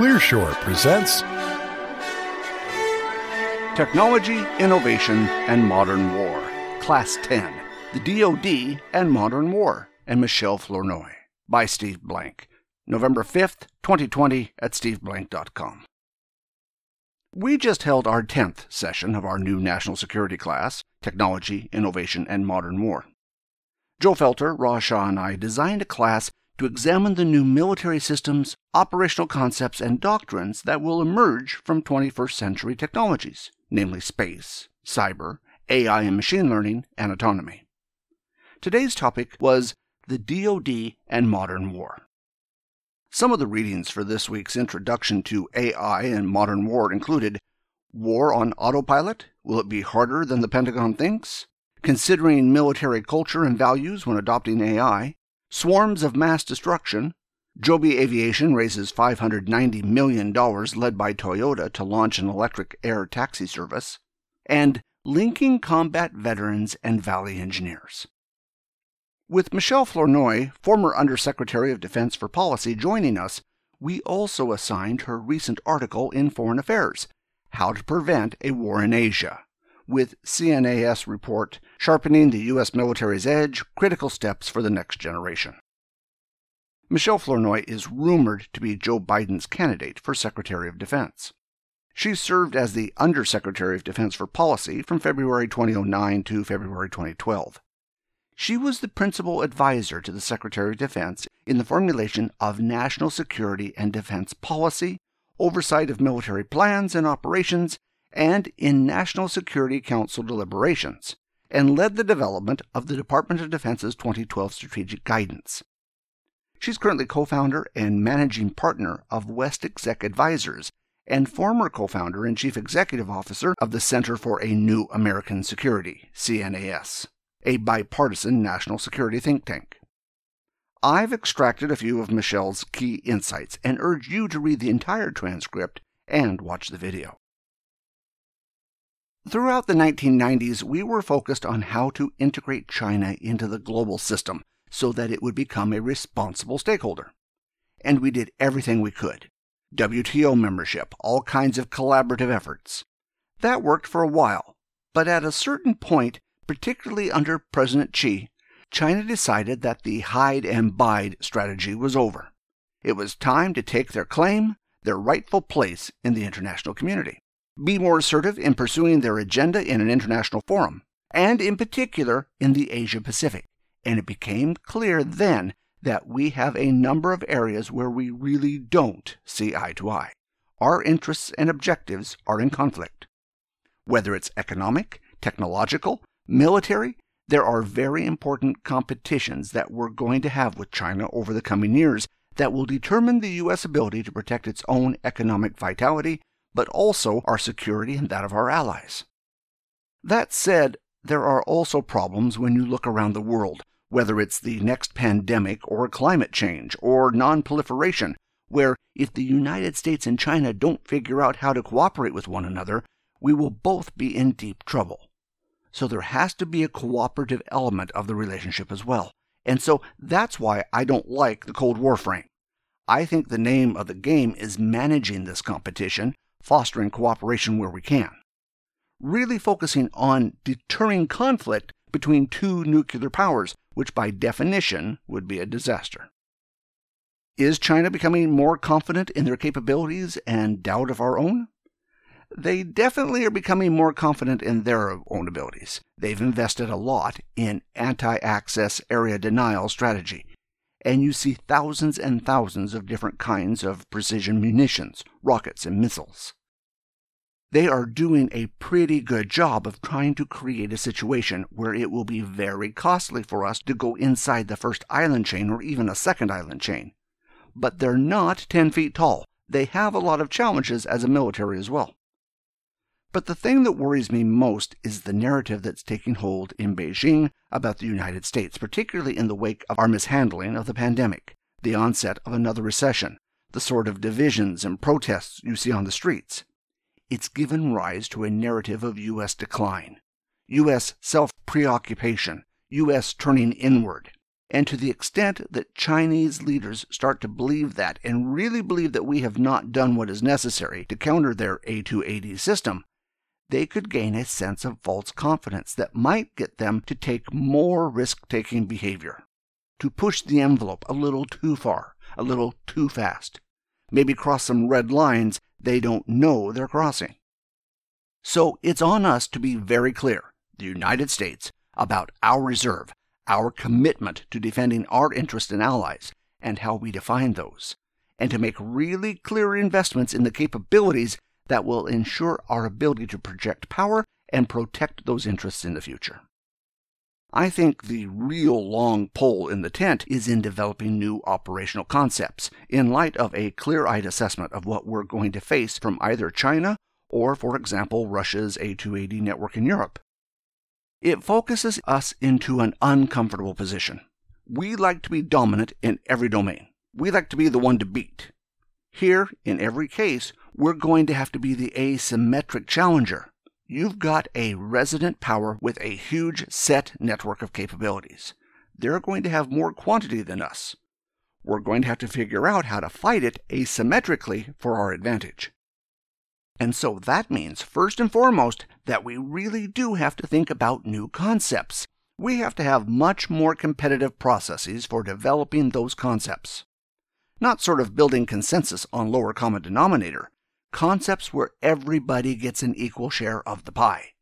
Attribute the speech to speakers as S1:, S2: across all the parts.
S1: Clearshore presents
S2: Technology, Innovation, and Modern War. Class 10 The DoD and Modern War, and Michelle Flournoy. By Steve Blank. November 5th, 2020, at steveblank.com. We just held our 10th session of our new national security class, Technology, Innovation, and Modern War. Joe Felter, Raj Shah, and I designed a class to examine the new military systems, operational concepts, and doctrines that will emerge from 21st century technologies, namely space, cyber, AI and machine learning, and autonomy. Today's topic was the DoD and modern war. Some of the readings for this week's introduction to AI and modern war included War on Autopilot? Will it be harder than the Pentagon thinks? Considering military culture and values when adopting AI, Swarms of mass destruction. Joby Aviation raises $590 million led by Toyota to launch an electric air taxi service. And linking combat veterans and Valley engineers. With Michelle Flournoy, former Undersecretary of Defense for Policy, joining us, we also assigned her recent article in Foreign Affairs How to Prevent a War in Asia with CNAS report Sharpening the U.S. Military's Edge Critical Steps for the Next Generation. Michelle Flournoy is rumored to be Joe Biden's candidate for Secretary of Defense. She served as the Undersecretary of Defense for Policy from February 2009 to February 2012. She was the principal advisor to the Secretary of Defense in the formulation of national security and defense policy, oversight of military plans and operations, and in National Security Council deliberations, and led the development of the Department of Defense's 2012 Strategic Guidance. She's currently co founder and managing partner of West Exec Advisors and former co founder and chief executive officer of the Center for a New American Security, CNAS, a bipartisan national security think tank. I've extracted a few of Michelle's key insights and urge you to read the entire transcript and watch the video. Throughout the 1990s, we were focused on how to integrate China into the global system so that it would become a responsible stakeholder. And we did everything we could WTO membership, all kinds of collaborative efforts. That worked for a while, but at a certain point, particularly under President Xi, China decided that the hide and bide strategy was over. It was time to take their claim, their rightful place in the international community be more assertive in pursuing their agenda in an international forum, and in particular in the Asia Pacific. And it became clear then that we have a number of areas where we really don't see eye to eye. Our interests and objectives are in conflict. Whether it's economic, technological, military, there are very important competitions that we're going to have with China over the coming years that will determine the U.S. ability to protect its own economic vitality but also our security and that of our allies. That said, there are also problems when you look around the world, whether it's the next pandemic or climate change or non-proliferation, where if the United States and China don't figure out how to cooperate with one another, we will both be in deep trouble. So there has to be a cooperative element of the relationship as well. And so that's why I don't like the Cold War frame. I think the name of the game is managing this competition fostering cooperation where we can. Really focusing on deterring conflict between two nuclear powers, which by definition would be a disaster. Is China becoming more confident in their capabilities and doubt of our own? They definitely are becoming more confident in their own abilities. They've invested a lot in anti access area denial strategy, and you see thousands and thousands of different kinds of precision munitions, rockets, and missiles. They are doing a pretty good job of trying to create a situation where it will be very costly for us to go inside the first island chain or even a second island chain. But they're not 10 feet tall. They have a lot of challenges as a military as well. But the thing that worries me most is the narrative that's taking hold in Beijing about the United States, particularly in the wake of our mishandling of the pandemic, the onset of another recession, the sort of divisions and protests you see on the streets. It's given rise to a narrative of U.S. decline, U.S. self preoccupation, U.S. turning inward. And to the extent that Chinese leaders start to believe that and really believe that we have not done what is necessary to counter their A2/AD system, they could gain a sense of false confidence that might get them to take more risk taking behavior, to push the envelope a little too far, a little too fast, maybe cross some red lines they don't know they're crossing. So it's on us to be very clear, the United States, about our reserve, our commitment to defending our interests and allies, and how we define those, and to make really clear investments in the capabilities that will ensure our ability to project power and protect those interests in the future. I think the real long pole in the tent is in developing new operational concepts in light of a clear eyed assessment of what we're going to face from either China or, for example, Russia's A2/AD network in Europe. It focuses us into an uncomfortable position. We like to be dominant in every domain. We like to be the one to beat. Here, in every case, we're going to have to be the asymmetric challenger. You've got a resident power with a huge set network of capabilities. They're going to have more quantity than us. We're going to have to figure out how to fight it asymmetrically for our advantage. And so that means, first and foremost, that we really do have to think about new concepts. We have to have much more competitive processes for developing those concepts. Not sort of building consensus on lower common denominator, concepts where everybody gets an equal share of the pie.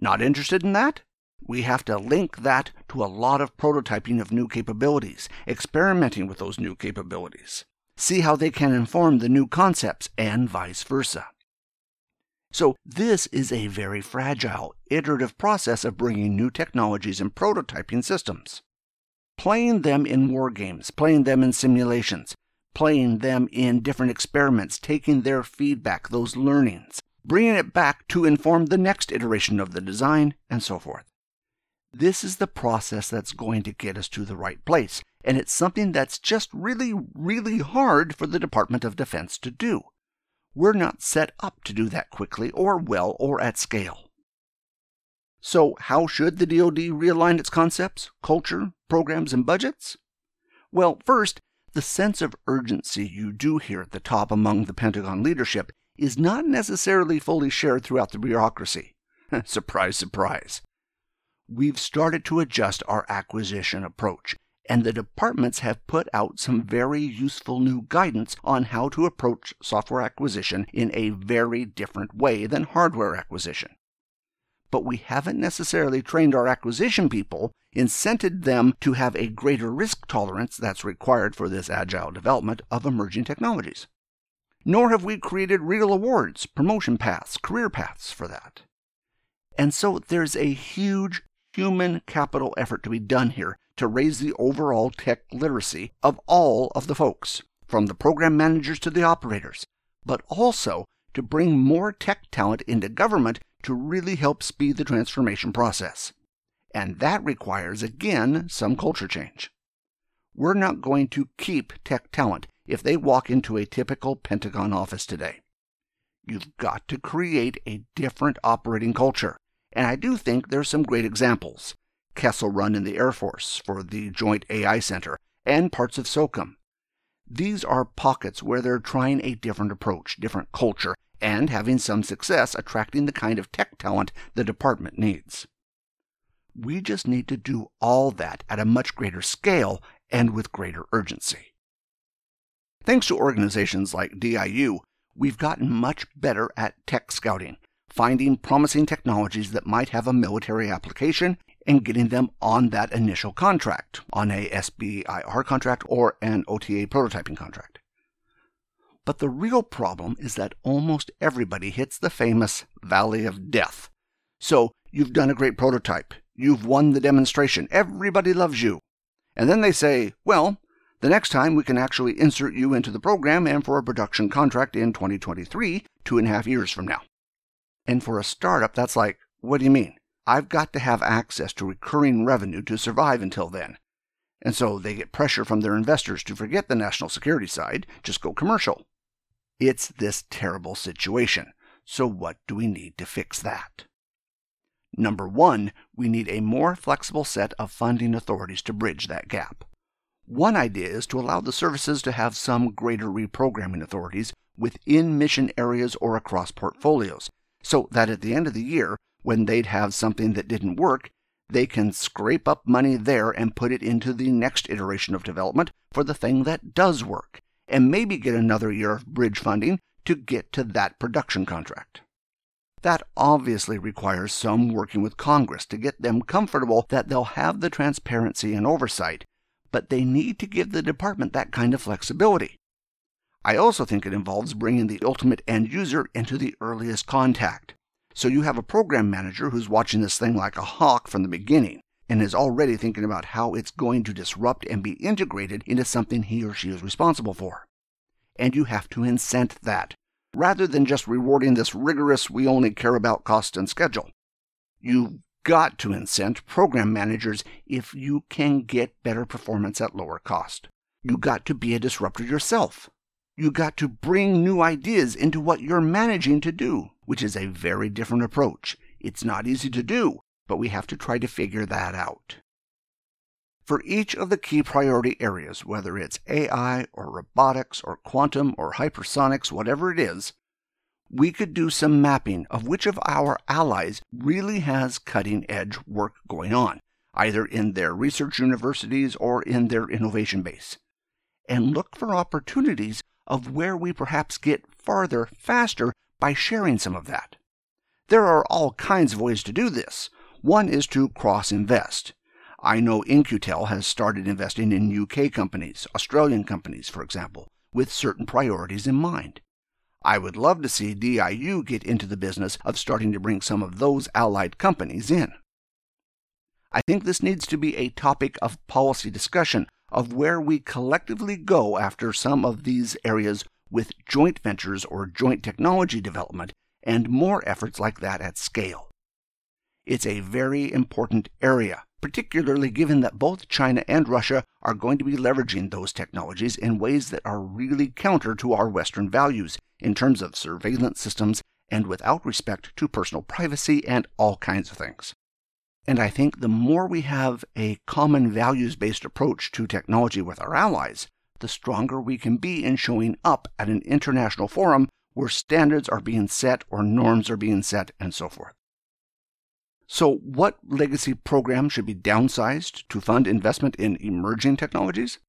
S2: Not interested in that? We have to link that to a lot of prototyping of new capabilities, experimenting with those new capabilities. See how they can inform the new concepts, and vice versa. So, this is a very fragile, iterative process of bringing new technologies and prototyping systems. Playing them in war games, playing them in simulations, playing them in different experiments, taking their feedback, those learnings, bringing it back to inform the next iteration of the design, and so forth. This is the process that's going to get us to the right place, and it's something that's just really, really hard for the Department of Defense to do. We're not set up to do that quickly or well or at scale. So, how should the DoD realign its concepts, culture, programs, and budgets? Well, first, the sense of urgency you do hear at the top among the Pentagon leadership is not necessarily fully shared throughout the bureaucracy. surprise, surprise. We've started to adjust our acquisition approach and the departments have put out some very useful new guidance on how to approach software acquisition in a very different way than hardware acquisition. But we haven't necessarily trained our acquisition people, incented them to have a greater risk tolerance that's required for this agile development of emerging technologies. Nor have we created real awards, promotion paths, career paths for that. And so there's a huge human capital effort to be done here to raise the overall tech literacy of all of the folks, from the program managers to the operators, but also to bring more tech talent into government to really help speed the transformation process. And that requires, again, some culture change. We're not going to keep tech talent if they walk into a typical Pentagon office today. You've got to create a different operating culture. And I do think there's some great examples. Kessel Run in the Air Force for the Joint AI Center, and parts of SOCOM. These are pockets where they're trying a different approach, different culture, and having some success attracting the kind of tech talent the department needs. We just need to do all that at a much greater scale and with greater urgency. Thanks to organizations like DIU, we've gotten much better at tech scouting, finding promising technologies that might have a military application and getting them on that initial contract, on a SBIR contract or an OTA prototyping contract. But the real problem is that almost everybody hits the famous valley of death. So you've done a great prototype, you've won the demonstration, everybody loves you. And then they say, well, the next time we can actually insert you into the program and for a production contract in 2023, two and a half years from now. And for a startup, that's like, what do you mean? I've got to have access to recurring revenue to survive until then. And so they get pressure from their investors to forget the national security side, just go commercial. It's this terrible situation. So, what do we need to fix that? Number one, we need a more flexible set of funding authorities to bridge that gap. One idea is to allow the services to have some greater reprogramming authorities within mission areas or across portfolios, so that at the end of the year, when they'd have something that didn't work, they can scrape up money there and put it into the next iteration of development for the thing that does work, and maybe get another year of bridge funding to get to that production contract. That obviously requires some working with Congress to get them comfortable that they'll have the transparency and oversight, but they need to give the department that kind of flexibility. I also think it involves bringing the ultimate end user into the earliest contact. So you have a program manager who's watching this thing like a hawk from the beginning and is already thinking about how it's going to disrupt and be integrated into something he or she is responsible for. And you have to incent that rather than just rewarding this rigorous, we only care about cost and schedule. You've got to incent program managers if you can get better performance at lower cost. You got to be a disruptor yourself. You got to bring new ideas into what you're managing to do, which is a very different approach. It's not easy to do, but we have to try to figure that out. For each of the key priority areas, whether it's AI or robotics or quantum or hypersonics, whatever it is, we could do some mapping of which of our allies really has cutting edge work going on, either in their research universities or in their innovation base, and look for opportunities of where we perhaps get farther faster by sharing some of that. There are all kinds of ways to do this. One is to cross invest. I know In-Q-Tel has started investing in UK companies, Australian companies, for example, with certain priorities in mind. I would love to see DIU get into the business of starting to bring some of those allied companies in. I think this needs to be a topic of policy discussion of where we collectively go after some of these areas with joint ventures or joint technology development and more efforts like that at scale. It's a very important area, particularly given that both China and Russia are going to be leveraging those technologies in ways that are really counter to our Western values in terms of surveillance systems and without respect to personal privacy and all kinds of things. And I think the more we have a common values based approach to technology with our allies, the stronger we can be in showing up at an international forum where standards are being set or norms are being set and so forth. So, what legacy program should be downsized to fund investment in emerging technologies?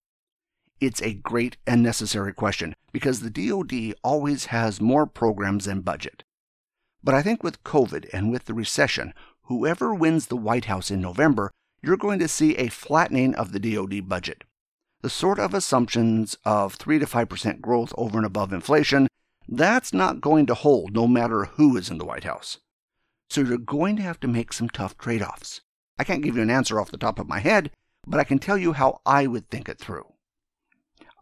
S2: It's a great and necessary question because the DoD always has more programs than budget. But I think with COVID and with the recession, whoever wins the White House in November, you're going to see a flattening of the DoD budget. The sort of assumptions of 3 to 5% growth over and above inflation, that's not going to hold no matter who is in the White House. So you're going to have to make some tough trade offs. I can't give you an answer off the top of my head, but I can tell you how I would think it through.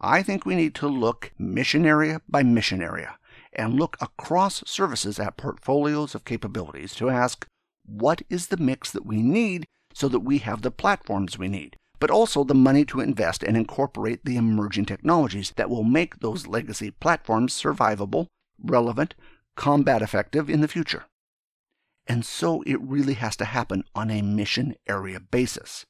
S2: I think we need to look mission area by mission area and look across services at portfolios of capabilities to ask what is the mix that we need so that we have the platforms we need, but also the money to invest and incorporate the emerging technologies that will make those legacy platforms survivable, relevant, combat effective in the future. And so it really has to happen on a mission area basis.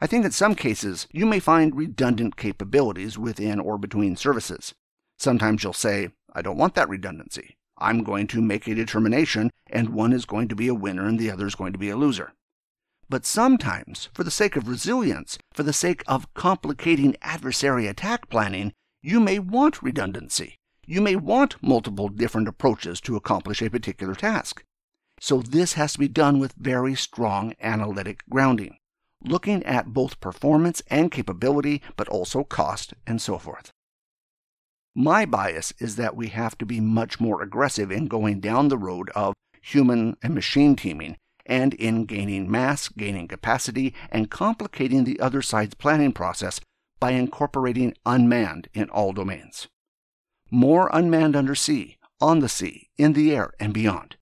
S2: I think in some cases you may find redundant capabilities within or between services. Sometimes you'll say, I don't want that redundancy. I'm going to make a determination, and one is going to be a winner and the other is going to be a loser. But sometimes, for the sake of resilience, for the sake of complicating adversary attack planning, you may want redundancy. You may want multiple different approaches to accomplish a particular task. So this has to be done with very strong analytic grounding, looking at both performance and capability, but also cost and so forth. My bias is that we have to be much more aggressive in going down the road of human and machine teaming and in gaining mass, gaining capacity, and complicating the other side's planning process by incorporating unmanned in all domains. More unmanned undersea, on the sea, in the air, and beyond.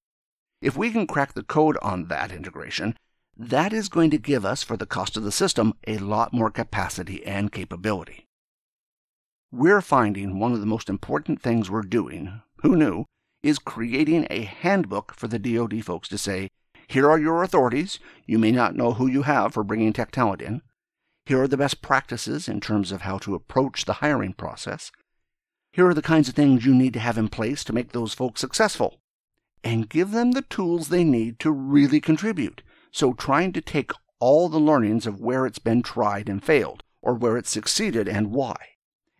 S2: If we can crack the code on that integration, that is going to give us, for the cost of the system, a lot more capacity and capability. We're finding one of the most important things we're doing, who knew, is creating a handbook for the DoD folks to say, Here are your authorities. You may not know who you have for bringing tech talent in. Here are the best practices in terms of how to approach the hiring process. Here are the kinds of things you need to have in place to make those folks successful. And give them the tools they need to really contribute. So, trying to take all the learnings of where it's been tried and failed, or where it's succeeded and why,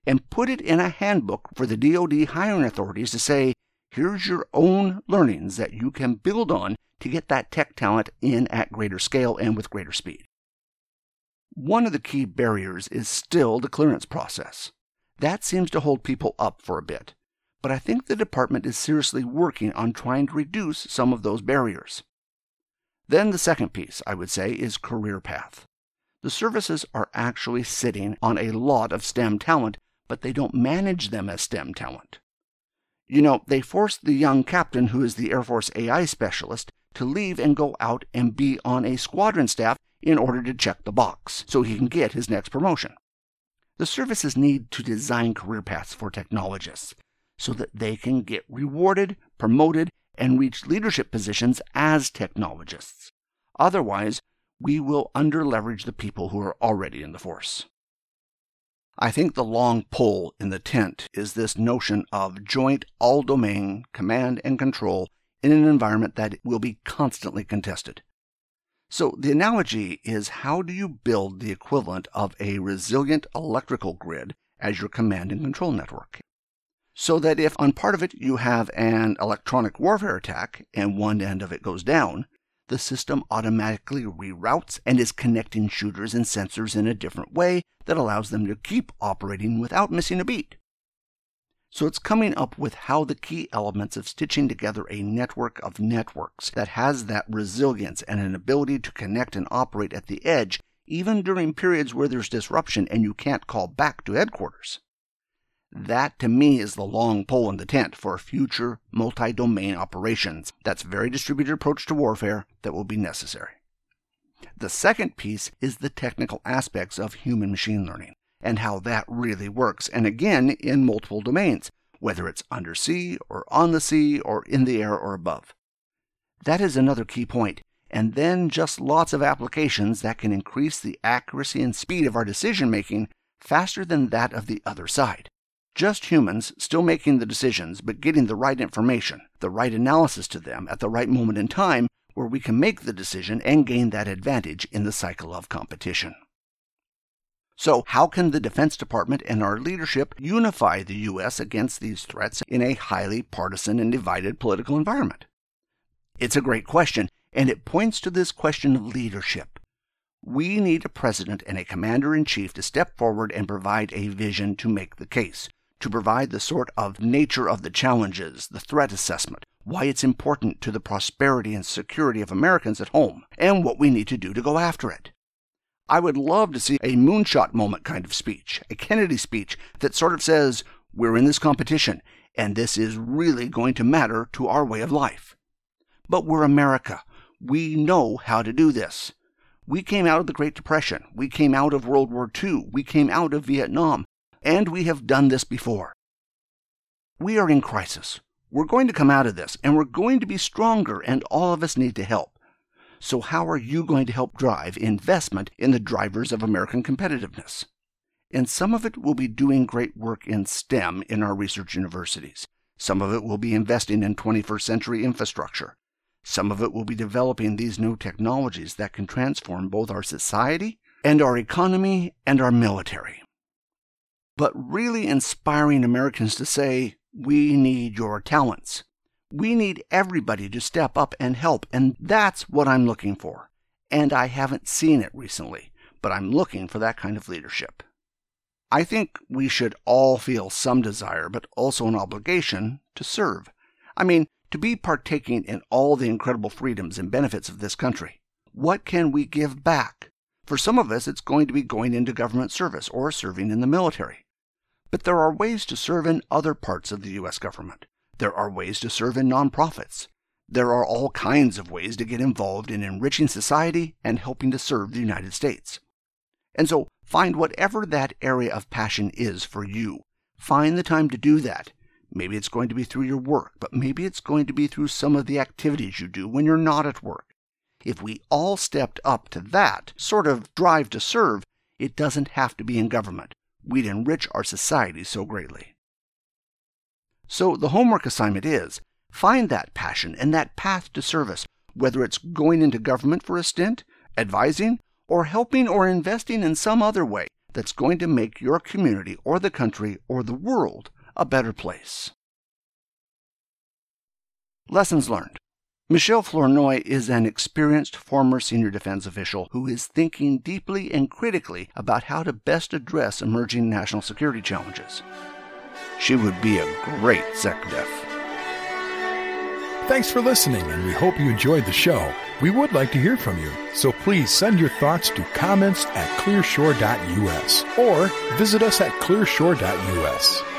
S2: and put it in a handbook for the DoD hiring authorities to say, here's your own learnings that you can build on to get that tech talent in at greater scale and with greater speed. One of the key barriers is still the clearance process. That seems to hold people up for a bit, but I think the department is seriously working on trying to reduce some of those barriers. Then the second piece, I would say, is career path. The services are actually sitting on a lot of STEM talent, but they don't manage them as STEM talent. You know, they forced the young captain, who is the Air Force AI specialist, to leave and go out and be on a squadron staff in order to check the box so he can get his next promotion. The services need to design career paths for technologists so that they can get rewarded, promoted, and reach leadership positions as technologists. Otherwise, we will underleverage the people who are already in the force. I think the long pole in the tent is this notion of joint all domain command and control in an environment that will be constantly contested. So, the analogy is how do you build the equivalent of a resilient electrical grid as your command and control network? So that if on part of it you have an electronic warfare attack and one end of it goes down, the system automatically reroutes and is connecting shooters and sensors in a different way that allows them to keep operating without missing a beat. So it's coming up with how the key elements of stitching together a network of networks that has that resilience and an ability to connect and operate at the edge even during periods where there's disruption and you can't call back to headquarters. That to me is the long pole in the tent for future multi domain operations. That's very distributed approach to warfare that will be necessary. The second piece is the technical aspects of human machine learning and how that really works, and again in multiple domains, whether it's undersea or on the sea or in the air or above. That is another key point, and then just lots of applications that can increase the accuracy and speed of our decision making faster than that of the other side. Just humans still making the decisions, but getting the right information, the right analysis to them at the right moment in time where we can make the decision and gain that advantage in the cycle of competition. So, how can the Defense Department and our leadership unify the U.S. against these threats in a highly partisan and divided political environment? It's a great question, and it points to this question of leadership. We need a president and a commander in chief to step forward and provide a vision to make the case, to provide the sort of nature of the challenges, the threat assessment, why it's important to the prosperity and security of Americans at home, and what we need to do to go after it. I would love to see a moonshot moment kind of speech, a Kennedy speech that sort of says, We're in this competition, and this is really going to matter to our way of life. But we're America. We know how to do this. We came out of the Great Depression. We came out of World War II. We came out of Vietnam and we have done this before. We are in crisis. We're going to come out of this, and we're going to be stronger, and all of us need to help. So, how are you going to help drive investment in the drivers of American competitiveness? And some of it will be doing great work in STEM in our research universities. Some of it will be investing in 21st century infrastructure. Some of it will be developing these new technologies that can transform both our society and our economy and our military but really inspiring Americans to say, We need your talents. We need everybody to step up and help, and that's what I'm looking for. And I haven't seen it recently, but I'm looking for that kind of leadership. I think we should all feel some desire, but also an obligation to serve. I mean, to be partaking in all the incredible freedoms and benefits of this country. What can we give back? For some of us, it's going to be going into government service or serving in the military. But there are ways to serve in other parts of the U.S. government. There are ways to serve in nonprofits. There are all kinds of ways to get involved in enriching society and helping to serve the United States. And so find whatever that area of passion is for you. Find the time to do that. Maybe it's going to be through your work, but maybe it's going to be through some of the activities you do when you're not at work. If we all stepped up to that sort of drive to serve, it doesn't have to be in government. We'd enrich our society so greatly. So the homework assignment is find that passion and that path to service, whether it's going into government for a stint, advising, or helping or investing in some other way that's going to make your community or the country or the world a better place. Lessons learned. Michelle Flournoy is an experienced former senior defense official who is thinking deeply and critically about how to best address emerging national security challenges. She would be a great SecDef.
S1: Thanks for listening, and we hope you enjoyed the show. We would like to hear from you, so please send your thoughts to comments at clearshore.us or visit us at clearshore.us.